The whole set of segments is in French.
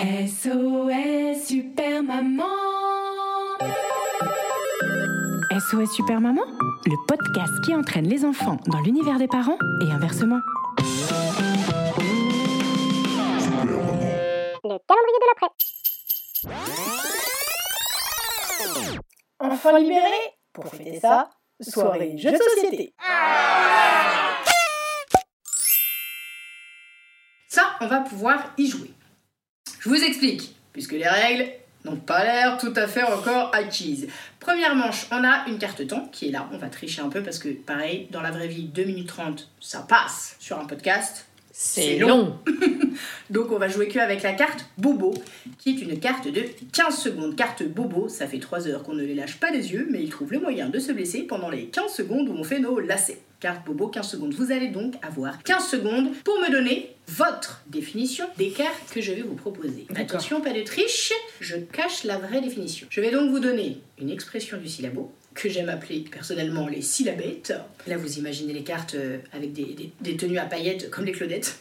SOS Super Maman SOS Super Maman, le podcast qui entraîne les enfants dans l'univers des parents et inversement. Le calendrier de l'après. Enfants libérés, pour fêter ça, soirée jeux de société. Ça, on va pouvoir y jouer. Je vous explique, puisque les règles n'ont pas l'air tout à fait encore acquises. Première manche, on a une carte temps qui est là. On va tricher un peu parce que, pareil, dans la vraie vie, 2 minutes 30, ça passe sur un podcast. C'est long. Donc on va jouer que avec la carte Bobo, qui est une carte de 15 secondes. Carte Bobo, ça fait 3 heures qu'on ne les lâche pas des yeux, mais ils trouvent le moyen de se blesser pendant les 15 secondes où on fait nos lacets. Carte Bobo, 15 secondes. Vous allez donc avoir 15 secondes pour me donner votre définition des cartes que je vais vous proposer. Attention, pas de triche, je cache la vraie définition. Je vais donc vous donner une expression du syllabo que j'aime appeler personnellement les syllabettes. Là, vous imaginez les cartes euh, avec des, des- des tenues à paillettes comme les Claudettes.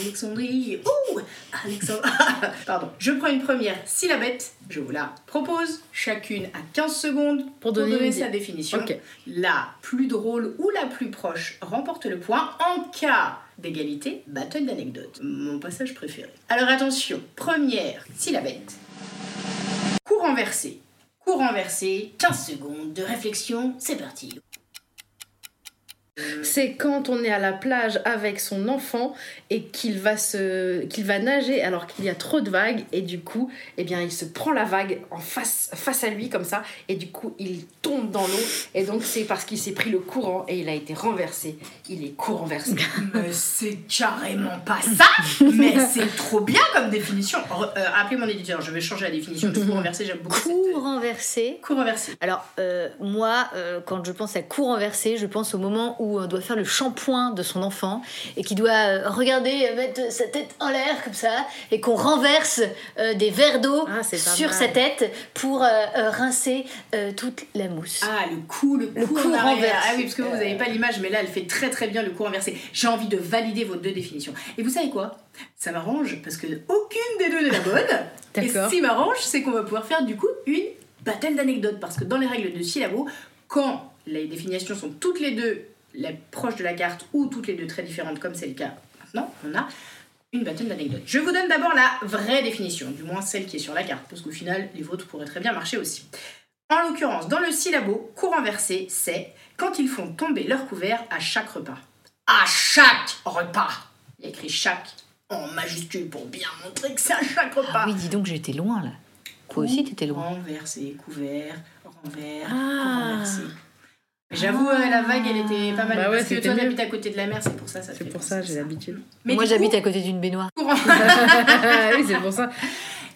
Alexandrie, oh Alexandre, pardon. Je prends une première syllabette, je vous la propose. Chacune à 15 secondes pour donner sa définition. La plus drôle ou la plus proche remporte le point. En cas d'égalité, battle d'anecdotes. Mon passage préféré. Alors attention, première syllabette. Cours renversé. Cours renversé, 15 secondes de réflexion, c'est parti. C'est quand on est à la plage avec son enfant et qu'il va se qu'il va nager alors qu'il y a trop de vagues et du coup eh bien il se prend la vague en face face à lui comme ça et du coup il tombe dans l'eau et donc c'est parce qu'il s'est pris le courant et il a été renversé il est court renversé Mais c'est carrément pas ça Mais c'est trop bien comme définition Re- euh, Appelez mon éditeur, je vais changer la définition de cours renversé, j'aime beaucoup Coup cette... renversé. Cours renversé. Alors, euh, moi, euh, quand je pense à coup renversé, je pense au moment où on doit faire le shampoing de son enfant et qui doit euh, regarder, euh, mettre sa tête en l'air comme ça et qu'on renverse euh, des verres d'eau Ah, sur mal. sa tête pour euh, rincer euh, toute la mousse. Ah, le coup, le coup, Le coup renversé. Ah oui, parce que vous n'avez pas l'image, mais là, elle fait très très bien le coup renversé. J'ai envie de valider vos deux définitions. Et vous savez quoi? Ça m'arrange parce que aucune des deux n'est la bonne. Et ce qui m'arrange, c'est qu'on va pouvoir faire du coup une battle d'anecdotes. Parce que dans les règles de syllabo, quand les définitions sont toutes les deux les proches de la carte ou toutes les deux très différentes, comme c'est le cas maintenant, on a une battle d'anecdotes. Je vous donne d'abord la vraie définition, du moins celle qui est sur la carte, parce qu'au final, les vôtres pourraient très bien marcher aussi. En l'occurrence, dans le syllabo, cours renversé, c'est quand ils font tomber leur couvert à chaque repas. À chaque repas Il y a écrit chaque en majuscule pour bien montrer que c'est à chaque repas. Ah oui, dis donc, j'étais loin là. Toi aussi, t'étais loin. Renversé, couvert, renvers, Ah. renversé. J'avoue, euh, la vague, elle était pas mal. Bah ouais, parce que toi, t'habites à côté de la mer, c'est pour ça. ça c'est pour ça j'ai l'habitude Mais Moi, j'habite coup, à côté d'une baignoire. courant- oui c'est pour ça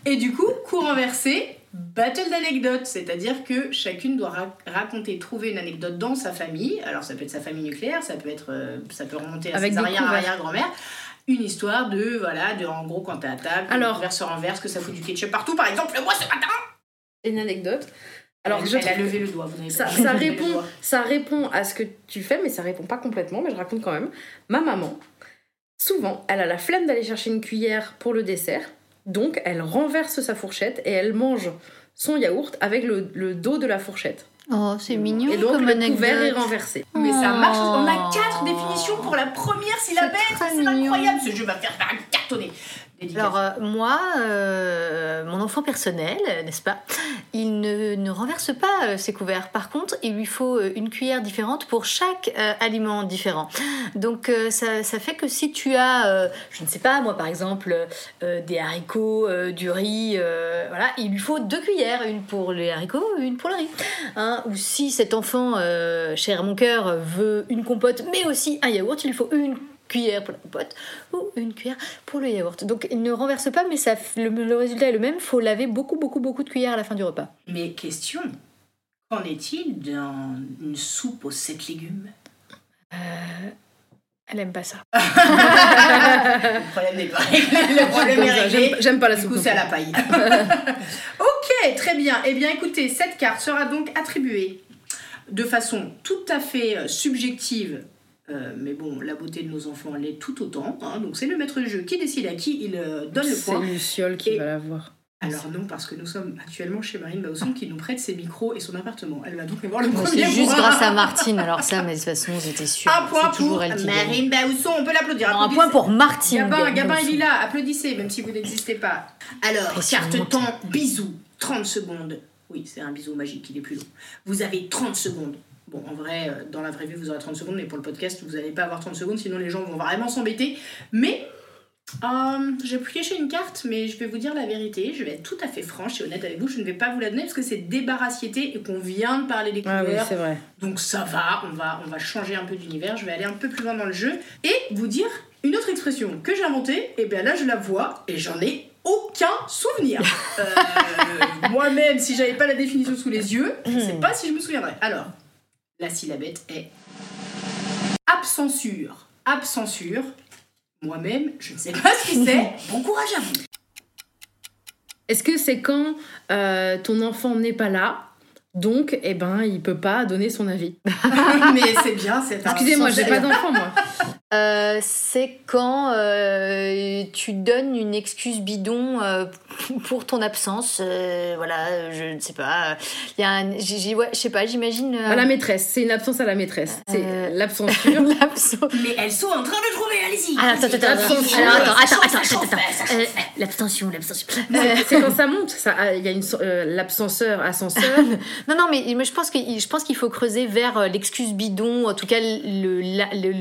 Et du coup, cours renversé, battle d'anecdotes, c'est-à-dire que chacune doit ra- raconter, trouver une anecdote dans sa famille. Alors ça peut être sa famille nucléaire, ça peut être, euh, ça peut remonter à Avec ses des arrière couverts. arrière grand-mère. Une histoire de voilà, de en gros quand t'es à table, Alors- Alors, couvert se renverse, que ça fout du ketchup partout. Par exemple, moi ce matin. une anecdote alors elle, je elle a levé le doigt. Vous ça, répond, doigt. ça répond à ce que tu fais, mais ça répond pas complètement, mais je raconte quand même. Ma maman, souvent, elle a la flemme d'aller chercher une cuillère pour le dessert, donc elle renverse sa fourchette et elle mange son yaourt avec le, le dos de la fourchette. Oh, c'est mignon Et donc comme le anecdote. couvert est renversé. Mais ça marche. On a Oh. quatre définitions pour la première syllabe. très C'est incroyable. Ce jeu va faire Alors euh, moi, euh, mon enfant personnel, n'est-ce pas Il ne, renverse pas euh, ses couverts. Par contre, il lui faut une cuillère différente pour chaque aliment différent. Donc ça, fait que si tu as, je ne sais pas, moi par exemple, des haricots, du riz, voilà, il lui faut deux cuillères, une pour les haricots, une pour le riz. Hein, ou si cet enfant, cher à mon cœur, veut une compote, mais aussi un yaourt, il lui faut une cuillère pour la compote ou une cuillère pour le yaourt. Donc il ne renverse pas, mais ça, le, le résultat est le même. Il faut laver beaucoup, beaucoup, beaucoup de cuillères à la fin du repas. Mais question, qu'en est-il d'une soupe aux sept légumes? Elle aime pas ça. Le problème n'est pas réglé. Le problème est réglé. J'aime- pas la Du soupe. coup, c'est à la paille. ok, très bien. Eh bien, écoutez, cette carte sera donc attribuée de façon tout à fait euh, subjective. Euh, mais bon, la beauté de nos enfants, elle est tout autant. hein. donc, c'est le maître du jeu qui décide à qui il euh, donne le C'est point. Luciole qui Et- va l'avoir. Alors, non, parce que nous sommes actuellement chez Marine Bausson qui nous prête ses micros et son appartement. Elle va donc avoir le premier C'est juste point. grâce à Martine. Alors ça, mais de toute façon, j'étais sûre. Un point C'est toujours pour elle qui gagne. Marine Bausson, on peut l'applaudir. Un point pour Martine. Gabin, Gabin, est là, applaudissez, même si vous n'existez pas. Alors, carte temps, bisous, 30 secondes. Oui, c'est un bisou magique, il est plus long. Vous avez 30 secondes. Bon, en vrai, euh, dans la vraie vie, vous aurez 30 secondes, mais pour le podcast, vous n'allez pas avoir 30 secondes, sinon les gens vont vraiment s'embêter. Mais, euh, j'ai pu cacher une carte, mais je vais vous dire la vérité, je vais être tout à fait franche et honnête avec vous, je ne vais pas vous la donner parce que c'est débarrassiété et qu'on vient de parler des Ah oui, couleurs. c'est vrai. Donc ça va, on va, on va changer un peu d'univers, je vais aller un peu plus loin dans le jeu et vous dire une autre expression que j'ai inventée, et bien là je la vois et j'en ai aucun souvenir. Euh, Moi-même, si j'avais pas la définition sous les yeux, je sais pas si je me souviendrais. Alors, la syllabette est absensure. Absensure. Moi-même, je ne sais pas ce que c'est. Bon courage à vous. Est-ce que c'est quand euh, ton enfant n'est pas là donc, eh ben, il peut pas donner son avis? Mais c'est bien, c'est un Excusez-moi, j'ai pas d'enfant, moi. Euh, c'est quand euh, tu donnes une excuse bidon euh, pour ton absence. euh, voilà, je ne sais pas. Il y a un, j'ai- j'ai- ouais, je sais pas, j'imagine. euh, À la maîtresse, c'est une absence à la maîtresse. C'est Euh, l'absensure. l'absence. Mais elles sont en train de trouver, Ah, attends, attends, attends, attends, attends, attends. Euh, L'abstention, l'abstention. C'est- c'est quand ça monte, ça. ah, Il y a une euh, l'absenseur, ascenseur. Non, non, mais mais je pense que je pense qu'il faut creuser vers euh, l'excuse bidon, en tout cas le la- le-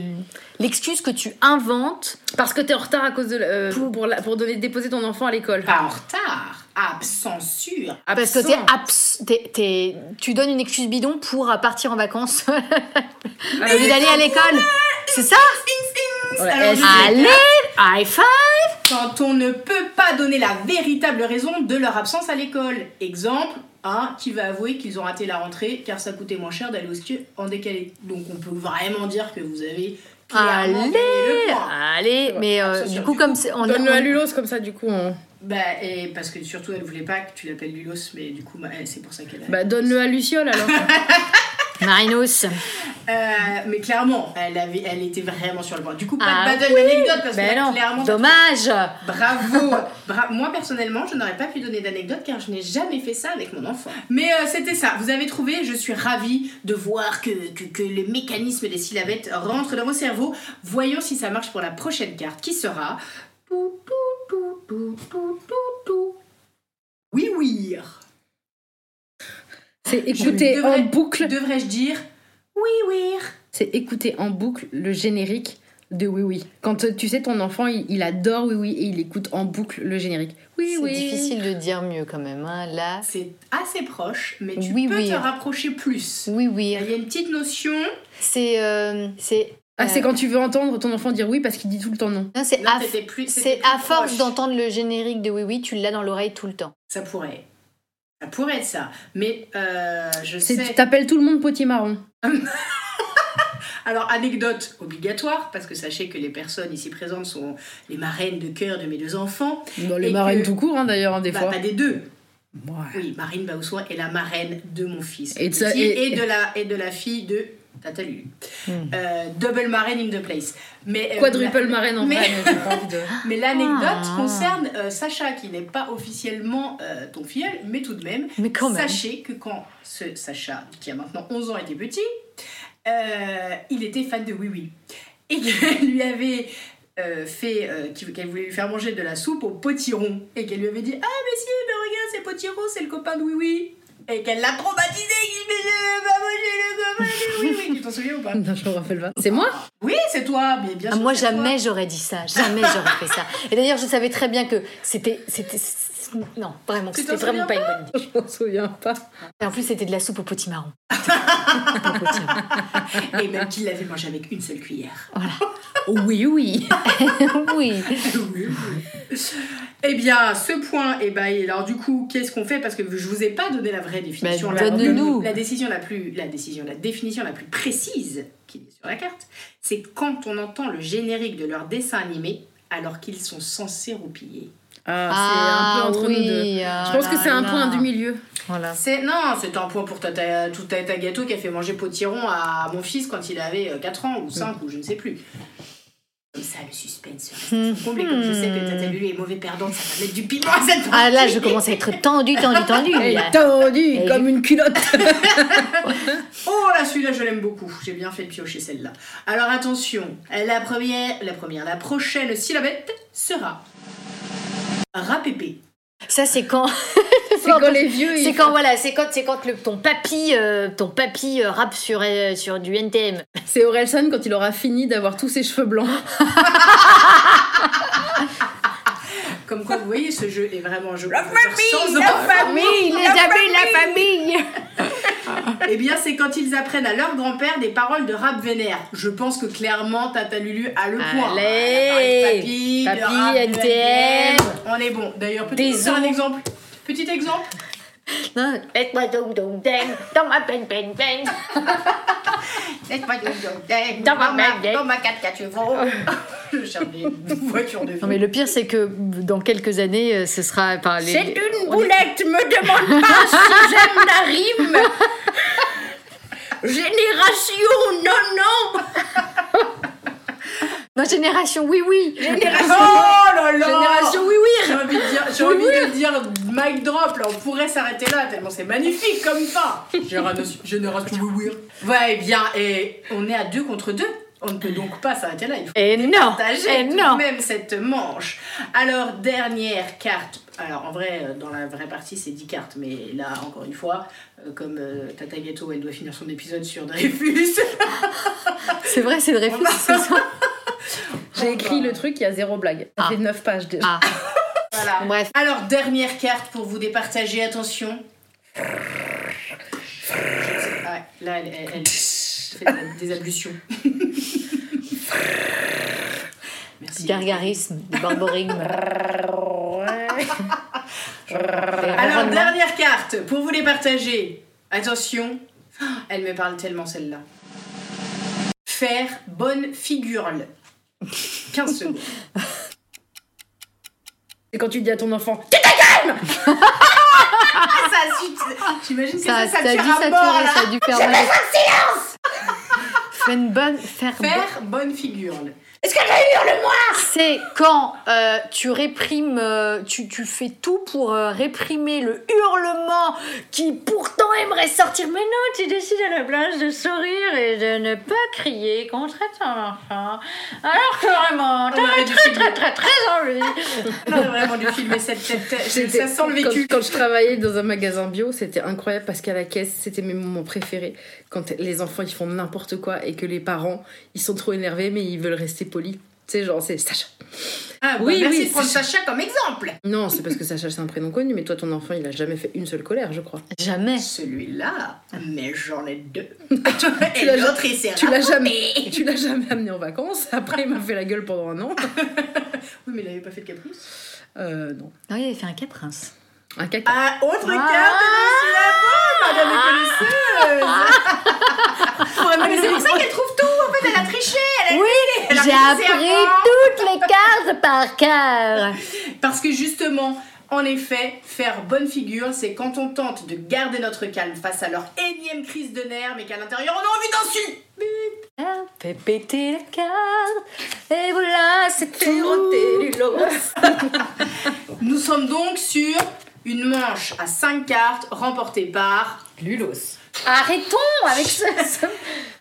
l'excuse que tu inventes. Parce que t'es en retard à cause de euh, pour, la- pour donner déposer ton enfant à l'école. Pas en retard. Absensure. Parce que t'es Absent. abs- t'es- t'es- tu donnes une excuse bidon pour partir en vacances au lieu d'aller à l'école. C'est ça? Ouais, Allez, high five Quand on ne peut pas donner la véritable raison de leur absence à l'école. Exemple, un qui va avouer qu'ils ont raté la rentrée car ça coûtait moins cher d'aller au ski en décalé. Donc on peut vraiment dire que vous avez clairement Allez, gagné le point. allez, mais euh, du coup du comme c'est on, Donne-le on- à Lulos, comme ça, du coup. on- Bah, et parce que surtout elle voulait pas que tu l'appelles Lulos, mais du coup bah, c'est pour ça qu'elle a. Bah, donne-le à Luciole, alors. Marinos. Euh, mais clairement, elle, avait, elle était vraiment sur le point. Du coup, pas Ah de battle oui. d'anecdote parce que Ben là, clairement. dommage. Bravo Bra- Moi personnellement, je n'aurais pas pu donner d'anecdote car je n'ai jamais fait ça avec mon enfant. Mais euh, c'était ça, vous avez trouvé, je suis ravie de voir que, que, que le mécanisme des syllabettes rentre dans vos cerveaux. Voyons si ça marche pour la prochaine carte qui sera... Oui, oui C'est Je écouter devrais- en boucle. Devrais-je dire oui, oui C'est écouter en boucle le générique de Oui Oui. Quand euh, tu sais, ton enfant, il, il adore Oui Oui et il écoute en boucle le générique. Oui C'est Oui. difficile de dire mieux quand même. hein, Là, C'est assez proche, mais tu Oui, peux oui. te rapprocher plus. oui, oui. Il y a une petite notion... C'est euh, c'est Ah, c'est euh, quand tu veux entendre ton enfant dire oui parce qu'il dit tout le temps non. non, c'est à, plus- c'est à plus force d'entendre le générique de Oui Oui, tu l'as dans l'oreille tout le temps. Ça pourrait. Ça pourrait être ça. Mais euh, je sais. Tu t'appelles tout le monde potimarron. Alors, anecdote obligatoire, parce que sachez que les personnes ici présentes sont les marraines de cœur de mes deux enfants. Dans les marraines que- tout court, hein, d'ailleurs, hein, des Bah, fois. pas des deux. Ouais. Oui, Marine Baussois est la marraine de mon fils. Et de et- et, de la, et de la fille de Tata Lulu. Hmm. Euh, double marraine in the place. Mais, euh, Quadruple la- marraine en mais- vrai, mais j'ai pas envie de- Mais l'anecdote Ah. concerne euh, Sacha, qui n'est pas officiellement euh, ton filleul, mais tout de même. Mais quand même. Sachez que quand ce Sacha, qui a maintenant 11 ans, était petit, euh, il était fan de Oui Oui. Et qu'elle lui avait euh, fait, euh, qu'il- qu'elle voulait lui faire manger de la soupe au potiron. Et qu'elle lui avait dit Ah, mais si, mais regarde, c'est potiron, c'est le copain de Oui Oui. Et qu'elle l'a traumatisé, qu'il pas manger le Oui Oui. Tu t'en souviens ou pas Non, je me rappelle pas. C'est moi? Oui, c'est toi, mais bien Ah, sûr. moi, jamais j'aurais dit ça. Jamais j'aurais fait ça. Et d'ailleurs, je savais très bien que c'était, c'était, Non, vraiment, c'était vraiment pas une bonne idée. Je m'en souviens pas. Et en plus, c'était de la soupe au potimarron. Et même qu'il l'avait mangé avec une seule cuillère. Oui, oui. oui. oui, oui. Eh bien, ce point, eh ben, alors du coup, qu'est-ce qu'on fait? Parce que je vous ai pas donné la vraie définition. Bah, la, donne-nous. la décision la plus, la décision, la définition la plus précise qui est sur la carte, c'est quand on entend le générique de leur dessin animé alors qu'ils sont censés roupiller. Ah, c'est un peu entre nous deux. oui, Je pense ah que c'est un là point du milieu. Voilà. C'est non, c'est un point pour Tata, tout Tata Gâteau qui a fait manger potiron à mon fils quand il avait euh, 4 ans ou 5 ou je ne sais plus. Comme ça, le suspense reste comblé. Comme je sais que Tata Lulu est mauvais perdant, ça va mettre du piment à cette Ah là, je commence à être tendu, tendu, tendu. Elle est tendue Et- comme une culotte. Oh là, celui-là, je l'aime beaucoup. J'ai bien fait de piocher celle-là. Alors attention, la première, la première, la prochaine syllabette sera rapépé. Ça, c'est quand. C'est quand les vieux. C'est ils quand font- voilà, c'est quand c'est quand le, ton papy euh, ton papy euh, rappe sur euh, sur du NTM. C'est Orelsan quand il aura fini d'avoir tous ses cheveux blancs. Comme quoi, vous voyez, ce jeu est vraiment un jeu La famille, la famille, les amis, la famille. Eh bien, c'est quand ils apprennent à leur grand-père des paroles de rap vénère. Je pense que clairement, Tata Lulu a le point. Allez. Elle a parlé de papy, de Papy, rap, de NTM. On est bon. D'ailleurs, petit un exemple. Petit exemple. Non, Laisse-moi donc donc ding, dans ma peine peine peine. Dans ma main, dans ma 4 chevaux. Je cherche des voitures de Non mais le pire c'est que dans quelques années euh, ce sera enfin, les- C'est une boulette, me demande pas si j'aime la rime. Génération, non, non. Ma génération oui oui. Génération. Oh là là. Génération, oui, J'ai oui. envie de dire, j'ai envie de dire mic drop là, on pourrait s'arrêter là tellement c'est magnifique comme fin. Génération, génération oui oui. Ouais, eh bien, et on est à deux contre deux. On ne peut donc pas s'arrêter là. Il faut Et non, partager et tout non. de même cette manche. Alors, dernière carte. Alors, en vrai, euh, dans la vraie partie, c'est 10 cartes. Mais là, encore une fois, euh, comme euh, Tata Ghetto, elle doit finir son épisode sur Dreyfus. C'est vrai c'est Dreyfus c'est ça. J'ai écrit le truc, il y a zéro blague. Ça Ah. fait 9 pages déjà. Ah voilà. bref. Alors, dernière carte pour vous départager. Attention. Ouais, là, elle, elle- elle fait des ablutions. Merci. Gargarisme, du barbarisme. Alors, dernière carte pour vous les partager. Attention, elle me parle tellement celle-là. Faire bonne figure. 15 secondes. C'est quand tu dis à ton enfant Ah, ça a su- J'imagine que ça, ça, ça dû saturer, mort, ça a dû faire mal. Fais une bonne faire bonne- Faire bonne figure. C'est quand euh, tu réprimes, euh, tu, tu fais tout pour euh, réprimer le hurlement qui pourtant aimerait sortir. Mais non, tu décides à la place de sourire et de ne pas crier contre ton enfant. Alors que vraiment, dû très très très très envie. On aurait vraiment dû filmer cette tête. Ça sent le vécu. Quand, quand je travaillais dans un magasin bio, c'était incroyable parce qu'à la caisse, c'était mes moments préférés. Quand les enfants ils font n'importe quoi et que les parents ils sont trop énervés mais ils veulent rester polis. Tu sais, genre, c'est Sacha. Ah, bah, Oui, merci oui, de prendre c'est- Sacha comme exemple. Non, c'est parce que Sacha c'est un prénom connu, mais toi ton enfant il a jamais fait une seule colère, je crois. Jamais. Celui-là, mais j'en ai deux. Tu Et l'as- l'autre, il s'est Tu l'as jamais, tu l'as jamais amené en vacances. Après, il m'a fait la gueule pendant un an. Oui, mais il avait pas fait de caprice. Euh, non. Non, il avait fait un caprice. Un caca. Ah, autre Ah. carte de Madame est connaisseuse. mais c'est pour ça qu'elle trouve tout. En fait, elle a triché. Elle a Oui, j'ai appris toutes les cartes par cœur. Parce que justement, en effet, faire bonne figure, c'est quand on tente de garder notre calme face à leur énième crise de nerfs, mais qu'à l'intérieur, on a envie d'insulter. Fais péter la carte. Et voilà, c'est tout. Nous sommes donc sur une manche à 5 cartes remportée par Lulos. Arrêtons avec ce. ce-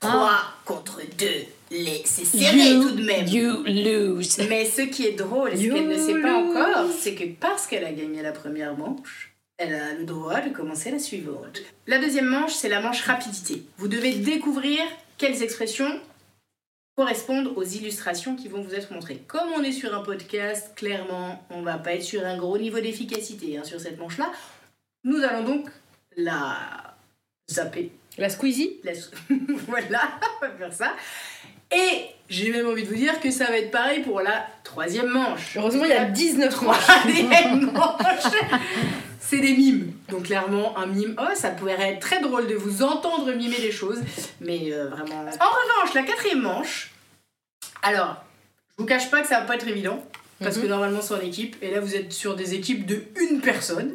3 contre 2. Les... C'est serré You- tout de même. You lose. Mais ce qui est drôle, et ce qu'elle ne sait pas encore, c'est que parce qu'elle a gagné la première manche, elle a le droit de commencer la suivante. La deuxième manche, c'est la manche rapidité. Vous devez découvrir quelles expressions correspondent aux illustrations qui vont vous être montrées. Comme on est sur un podcast, clairement, on va pas être sur un gros niveau d'efficacité hein, sur cette manche-là. Nous allons donc la zapper. La Squeezie La- voilà, on va faire ça. Et j'ai même envie de vous dire que ça va être pareil pour la troisième manche. Heureusement, il y a 19 manches. Troisième manche. C'est des mimes. Donc clairement, un mime, oh, ça pourrait être très drôle de vous entendre mimer des choses. Mais euh, vraiment... En revanche, la quatrième manche, alors, je vous cache pas que ça va pas être évident. Parce que normalement, c'est en équipe. Et là, vous êtes sur des équipes de une personne.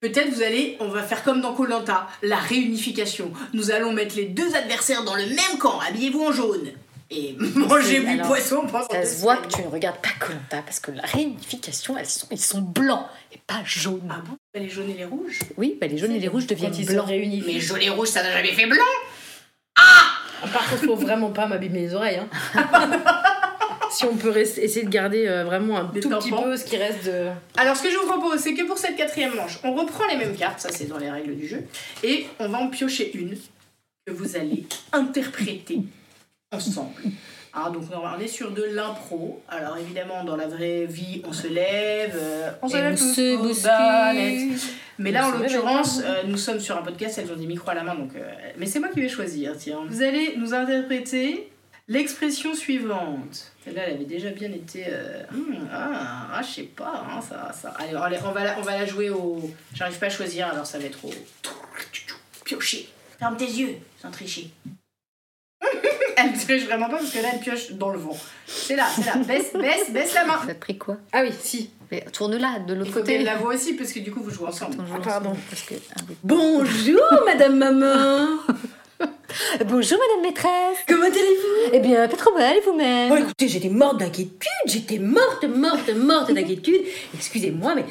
Peut-être vous allez, on va faire comme dans Colanta, la réunification. Nous allons mettre les deux adversaires dans le même camp. Habillez-vous en jaune. Et mangez du poisson pendant Ça se voit que tu ne regardes pas Colanta parce que la réunification, elles sont, ils sont blancs et pas jaunes. Ah bon? Les jaunes et les rouges Oui, bah les jaunes et les rouges deviennent Quand ils sont blancs. réunis. Mais jaune et rouge, ça n'a jamais fait blanc Ah, Par contre, faut vraiment pas m'abîmer les oreilles. hein. si on peut essayer de garder euh, vraiment un Des tout petit tampons. peu ce qui reste de. Alors, ce que je vous propose, c'est que pour cette quatrième manche, on reprend les mêmes cartes, ça c'est dans les règles du jeu, et on va en piocher une que vous allez interpréter ensemble. Hein, donc, on est sur de l'impro. Alors, évidemment, dans la vraie vie, on se lève, euh, on se lève on tous se aux ballettes. Mais là, On en l'occurrence, euh, nous sommes sur un podcast, elles ont des micros à la main, donc. euh, mais c'est moi qui vais choisir, tiens. Vous allez nous interpréter l'expression suivante. Celle-là, elle avait déjà bien été. euh, hmm, ah, ah, je sais pas, hein, ça, ça. Allez, allez, on va la, on va la jouer au. J'arrive pas à choisir, alors ça va être au. Piocher. Ferme tes yeux, sans tricher. elle triche vraiment pas parce que là, elle pioche dans le vent. C'est là, c'est là. Baisse, baisse, baisse la main. Ça te pris quoi? Ah oui, si. Mais tourne-la de l'autre côté. la voix aussi parce que du coup, vous jouez ensemble. Ah, pardon. parce que- ah oui. Bonjour, Madame Maman. Bonjour Madame Maîtresse Comment allez-vous? Eh bien, pas trop mal, et vous-même Bon, écoutez, j'étais morte d'inquiétude. J'étais morte, morte, morte d'inquiétude. Excusez-moi, mais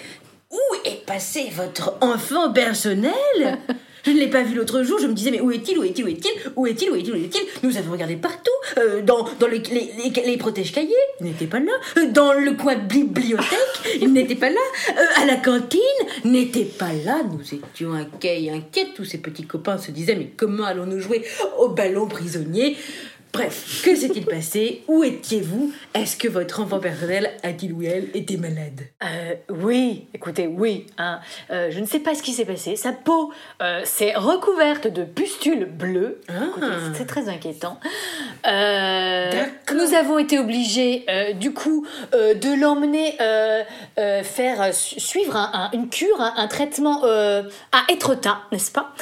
où est passé votre enfant personnel? Je ne l'ai pas vu l'autre jour, je me disais, mais où est-il, où est-il, où est-il, où est-il, où est-il, où est-il? Nous avons regardé partout, euh, dans, dans les, les, les, les protèges-cahiers, il n'était pas là, Euh, dans le coin de bibliothèque, il n'était pas là, Euh, à la cantine, n'était pas là, nous étions inquiets et inquiets, tous ces petits copains se disaient, mais comment allons-nous jouer au ballon prisonnier? Bref, que s'est-il passé? Où étiez-vous? Est-ce que votre enfant personnel a-t-il ou elle été malade? Euh, oui, écoutez, oui. hein. Euh, je ne sais pas ce qui s'est passé. Sa peau euh, s'est recouverte de pustules bleues. Ah. C'est très inquiétant. Euh, nous avons été obligés, euh, du coup, de l'emmener faire su- suivre un- un- une cure, un, un traitement à Étretat, n'est-ce pas?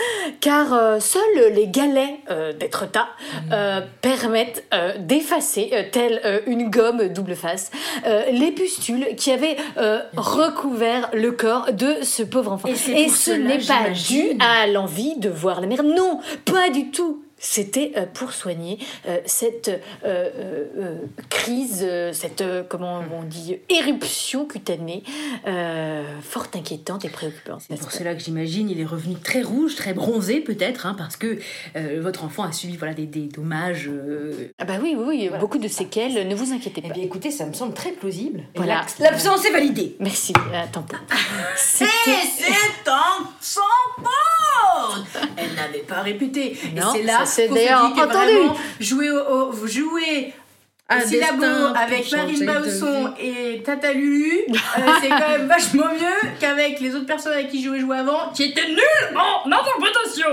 Car seuls les galets d'Étretat euh, permettent euh, d'effacer, euh, telle euh, une gomme double face, les pustules qui avaient recouvert le corps de ce pauvre enfant. Et pour ce n'est pas dû à l'envie de voir la mère. Non, pas du tout. C'était euh, pour soigner euh, cette euh, crise, cette, comment on dit, éruption cutanée, fort inquiétante et préoccupante. C'est pour cela que j'imagine il est revenu très rouge, très bronzé peut-être, hein, parce que votre enfant a subi voilà, des, des dommages. Ah bah oui, oui, oui, Voilà. beaucoup de séquelles, ne vous inquiétez Eh pas. bien écoutez, ça me semble très plausible. Voilà. l'abs- L'absence est validée. Merci, tampon. Et c'est son Elle n'avait pas répété. Non, et c'est là qu'on se d'ailleurs dit que entendu. vraiment, jouer au, au- jouer Un syllabo avec Marine Bausson et Tata Lulu, euh, c'est quand même vachement mieux qu'avec les autres personnes avec qui je jouais jouer avant, qui étaient nuls en interprétation.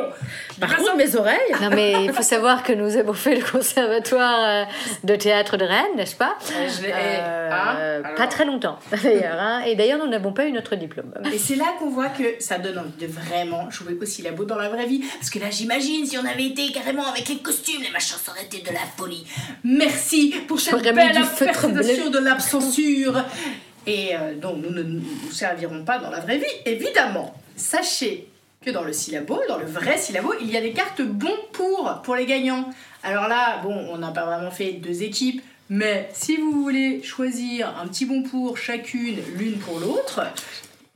Par contre, mes oreilles. Non mais il faut savoir que nous avons fait le conservatoire euh, de théâtre de Rennes, n'est-ce pas? Euh, je l'ai- Euh, hein, Pas très longtemps d'ailleurs. hein. Et d'ailleurs nous n'avons pas eu notre diplôme. Et c'est là qu'on voit que ça donne envie de vraiment jouer au syllabo dans la vraie vie. Parce que là, j'imagine, si on avait été carrément avec les costumes, les machins, ça aurait été de la folie. Merci pour cette belle interprétation de l'abscensure. Et euh, donc, nous ne nous servirons pas dans la vraie vie, évidemment. Sachez dans le syllabo, dans le vrai syllabo, il y a des cartes bons pour, pour les gagnants. Alors là, bon, on n'a pas vraiment fait deux équipes, mais si vous voulez choisir un petit bon pour chacune, l'une pour l'autre,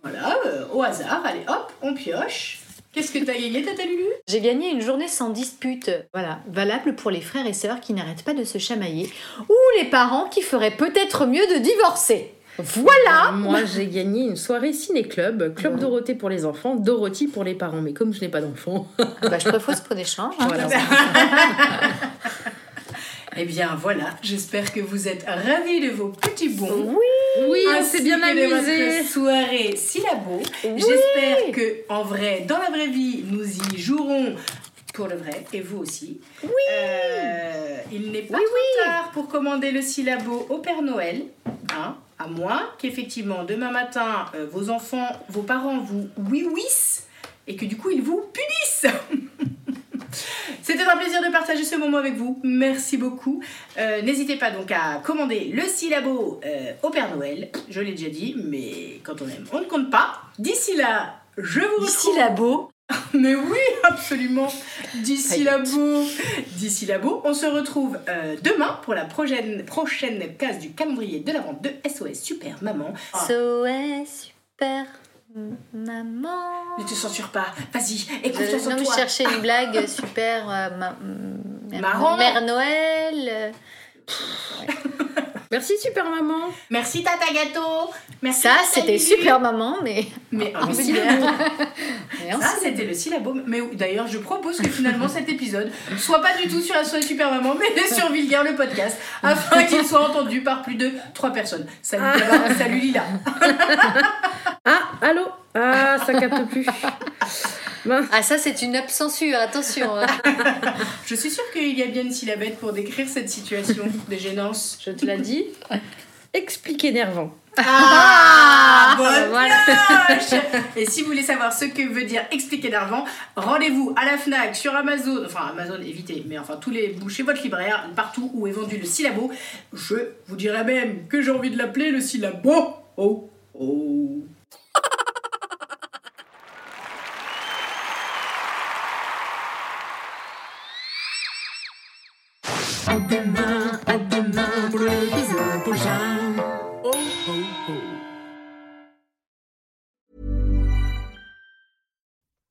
voilà, euh, au hasard, allez hop, on pioche. Qu'est-ce que t'as gagné, Tata Lulu? J'ai gagné une journée sans dispute. Voilà, valable pour les frères et sœurs qui n'arrêtent pas de se chamailler ou les parents qui feraient peut-être mieux de divorcer. Voilà Moi, j'ai gagné une soirée ciné-club, Club Dorothée pour les enfants, Dorothy pour les parents. Mais comme je n'ai pas d'enfants, bah, Je propose pour d'échange. hein. voilà. Eh bien voilà, j'espère que vous êtes ravis de vos petits bons. Oui, on ainsi s'est bien que de amusé. votre soirée syllabo. J'espère que en vrai, dans la vraie vie, nous y jouerons pour le vrai, et vous aussi. Oui. il n'est pas trop tard pour commander le syllabo au Père Noël, hein, à moins qu'effectivement demain matin euh, vos enfants, vos parents vous oui wissent et que du coup ils vous punissent. C'était un plaisir de partager ce moment avec vous. Merci beaucoup. Euh, N'hésitez pas donc à commander le syllabo euh, au Père Noël. Je l'ai déjà dit, mais quand on aime, on ne compte pas. D'ici là, je vous retrouve. Syllabo. Mais oui, absolument. D'ici labo, d'ici labo, on se retrouve euh, demain pour la prochaine, prochaine case du calendrier de la vente de SOS Super Maman. Ah, SOS Super Maman. ne te censure pas. Vas-y, écoute non, mais je toi. cherchais une blague super euh, ma- m- Marrant. Mère Noël. Merci super maman. Merci Tata Gâteau. Merci Ça, Tata c'était super maman, mais. Mais en syllabo. Ça, c'était le syllabo. Mais d'ailleurs, je propose que finalement cet épisode soit pas du tout sur SOS Super Maman, mais sur Vulgaire le podcast, afin qu'il soit entendu par plus de 3 personnes. Salut Bella, salut Lila. Ah, allô? Ah, ça capte plus. Ah, ça, c'est une censure, attention. hein. Je suis sûre qu'il y a bien une syllabette pour décrire cette situation de gênance. Je te l'ai dit. Explique énervant. Ah, bonne voilà. Et si vous voulez savoir ce que veut dire expliquer d'argent, rendez-vous à la FNAC, sur Amazon, enfin Amazon évitez, mais enfin tous les chez votre libraire, partout où est vendu le syllabo. Je vous dirais même que j'ai envie de l'appeler le syllabo. Oh, oh.